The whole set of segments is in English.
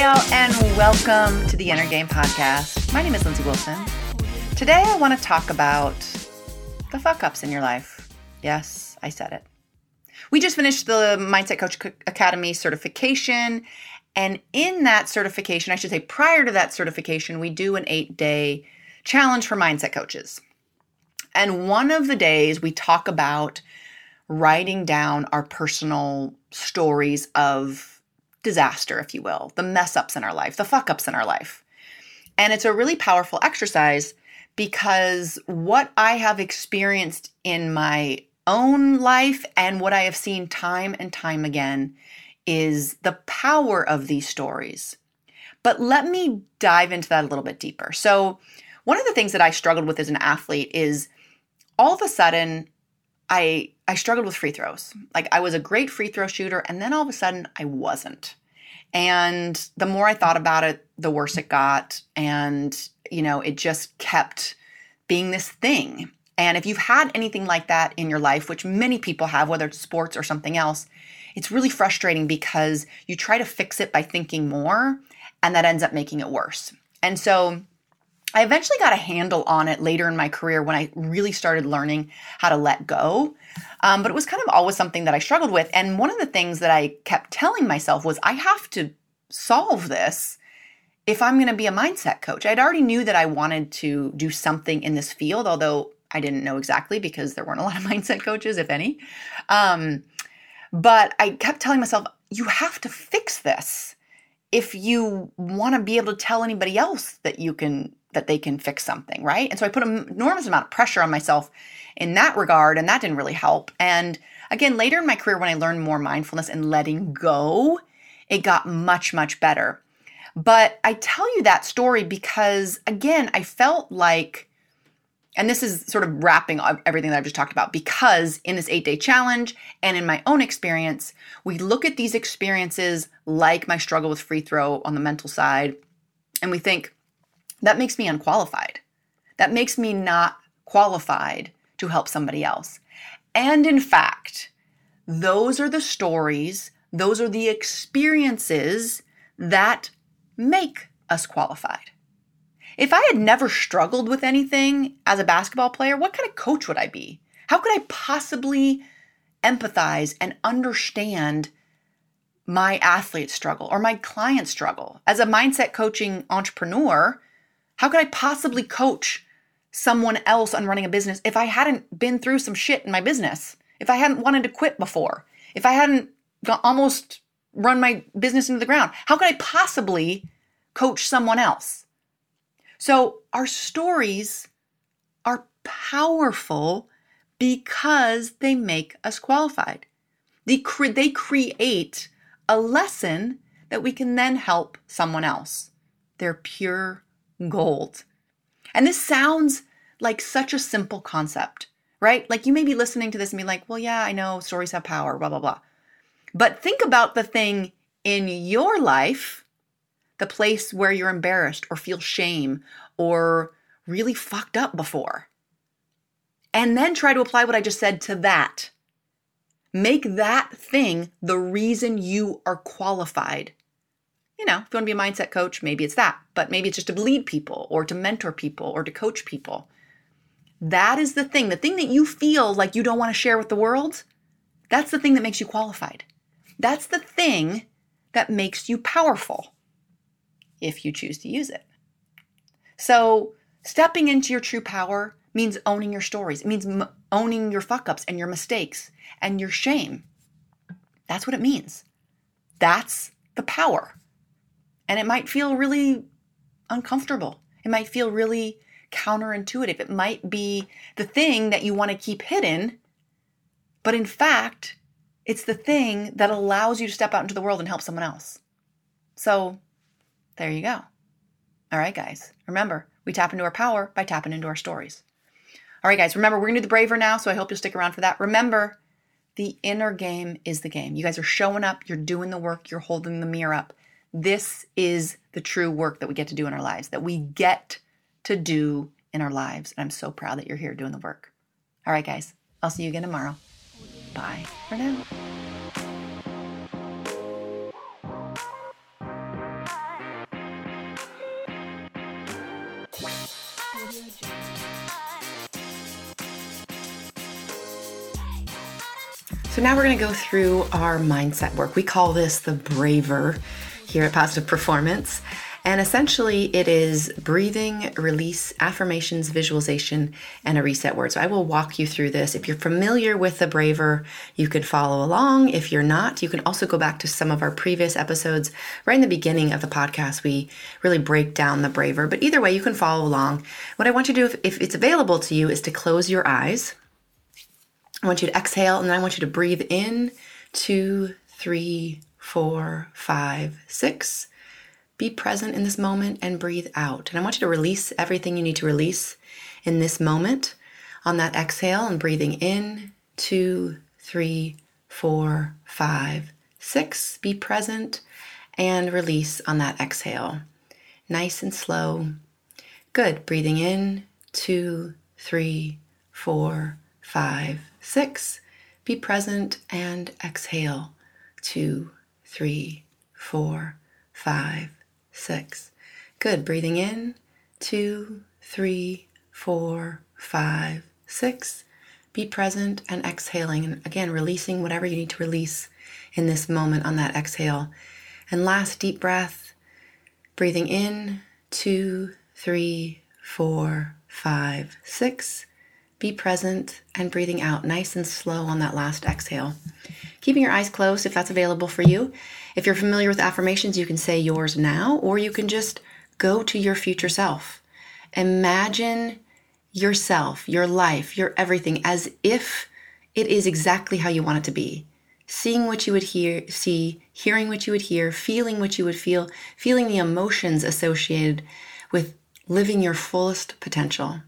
Hi, all, and welcome to the Inner Game Podcast. My name is Lindsey Wilson. Today, I want to talk about the fuck ups in your life. Yes, I said it. We just finished the Mindset Coach Academy certification. And in that certification, I should say, prior to that certification, we do an eight day challenge for mindset coaches. And one of the days we talk about writing down our personal stories of disaster, if you will, the mess ups in our life, the fuck ups in our life. And it's a really powerful exercise because what I have experienced in my own life and what I have seen time and time again is the power of these stories. But let me dive into that a little bit deeper. So, one of the things that I struggled with as an athlete is all of a sudden I I struggled with free throws. Like I was a great free throw shooter and then all of a sudden I wasn't. And the more I thought about it, the worse it got and you know, it just kept being this thing. And if you've had anything like that in your life, which many people have whether it's sports or something else, it's really frustrating because you try to fix it by thinking more and that ends up making it worse. And so I eventually got a handle on it later in my career when I really started learning how to let go. Um, but it was kind of always something that I struggled with. And one of the things that I kept telling myself was I have to solve this if I'm going to be a mindset coach. I'd already knew that I wanted to do something in this field, although I didn't know exactly because there weren't a lot of mindset coaches, if any. Um, but I kept telling myself, you have to fix this if you want to be able to tell anybody else that you can that they can fix something, right? And so I put an enormous amount of pressure on myself in that regard, and that didn't really help. And again, later in my career, when I learned more mindfulness and letting go, it got much, much better. But I tell you that story because, again, I felt like, and this is sort of wrapping everything that I've just talked about, because in this eight day challenge and in my own experience, we look at these experiences like my struggle with free throw on the mental side, and we think, that makes me unqualified. That makes me not qualified to help somebody else. And in fact, those are the stories, those are the experiences that make us qualified. If I had never struggled with anything as a basketball player, what kind of coach would I be? How could I possibly empathize and understand my athlete struggle or my client struggle? As a mindset coaching entrepreneur, how could I possibly coach someone else on running a business if I hadn't been through some shit in my business? If I hadn't wanted to quit before? If I hadn't almost run my business into the ground? How could I possibly coach someone else? So, our stories are powerful because they make us qualified. They, cre- they create a lesson that we can then help someone else. They're pure gold. And this sounds like such a simple concept, right? Like you may be listening to this and be like, well, yeah, I know stories have power, blah, blah, blah. But think about the thing in your life, the place where you're embarrassed or feel shame or really fucked up before. And then try to apply what I just said to that. Make that thing the reason you are qualified you know, if you want to be a mindset coach, maybe it's that, but maybe it's just to lead people or to mentor people or to coach people. That is the thing, the thing that you feel like you don't want to share with the world, that's the thing that makes you qualified. That's the thing that makes you powerful if you choose to use it. So, stepping into your true power means owning your stories. It means m- owning your fuck ups and your mistakes and your shame. That's what it means. That's the power. And it might feel really uncomfortable. It might feel really counterintuitive. It might be the thing that you want to keep hidden, but in fact, it's the thing that allows you to step out into the world and help someone else. So, there you go. All right, guys. Remember, we tap into our power by tapping into our stories. All right, guys. Remember, we're going to do the braver now, so I hope you'll stick around for that. Remember, the inner game is the game. You guys are showing up, you're doing the work, you're holding the mirror up. This is the true work that we get to do in our lives, that we get to do in our lives. And I'm so proud that you're here doing the work. All right, guys, I'll see you again tomorrow. Bye for now. So now we're going to go through our mindset work. We call this the braver here at Positive Performance. And essentially, it is breathing, release, affirmations, visualization, and a reset word. So I will walk you through this. If you're familiar with the braver, you could follow along. If you're not, you can also go back to some of our previous episodes. Right in the beginning of the podcast, we really break down the braver. But either way, you can follow along. What I want you to do, if, if it's available to you, is to close your eyes I want you to exhale and then I want you to breathe in two, three, four, five, six. Be present in this moment and breathe out. And I want you to release everything you need to release in this moment on that exhale and breathing in two, three, four, five, six. Be present and release on that exhale. Nice and slow. Good. Breathing in two, three, four, five, six. Be present and exhale. Two, three, four, five, six. Good. Breathing in. Two, three, four, five, six. Be present and exhaling. And again, releasing whatever you need to release in this moment on that exhale. And last deep breath. Breathing in. Two, three, four, five, six. Be present and breathing out nice and slow on that last exhale. Keeping your eyes closed if that's available for you. If you're familiar with affirmations, you can say yours now, or you can just go to your future self. Imagine yourself, your life, your everything as if it is exactly how you want it to be. Seeing what you would hear, see, hearing what you would hear, feeling what you would feel, feeling the emotions associated with living your fullest potential.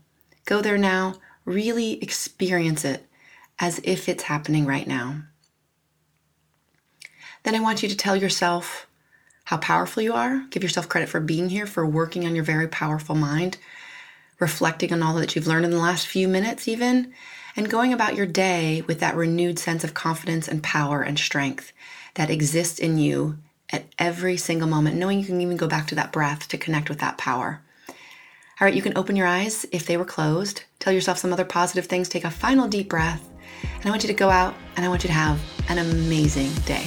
Go there now really experience it as if it's happening right now. Then I want you to tell yourself how powerful you are. Give yourself credit for being here, for working on your very powerful mind, reflecting on all that you've learned in the last few minutes, even, and going about your day with that renewed sense of confidence and power and strength that exists in you at every single moment, knowing you can even go back to that breath to connect with that power. All right, you can open your eyes if they were closed. Tell yourself some other positive things. Take a final deep breath. And I want you to go out and I want you to have an amazing day.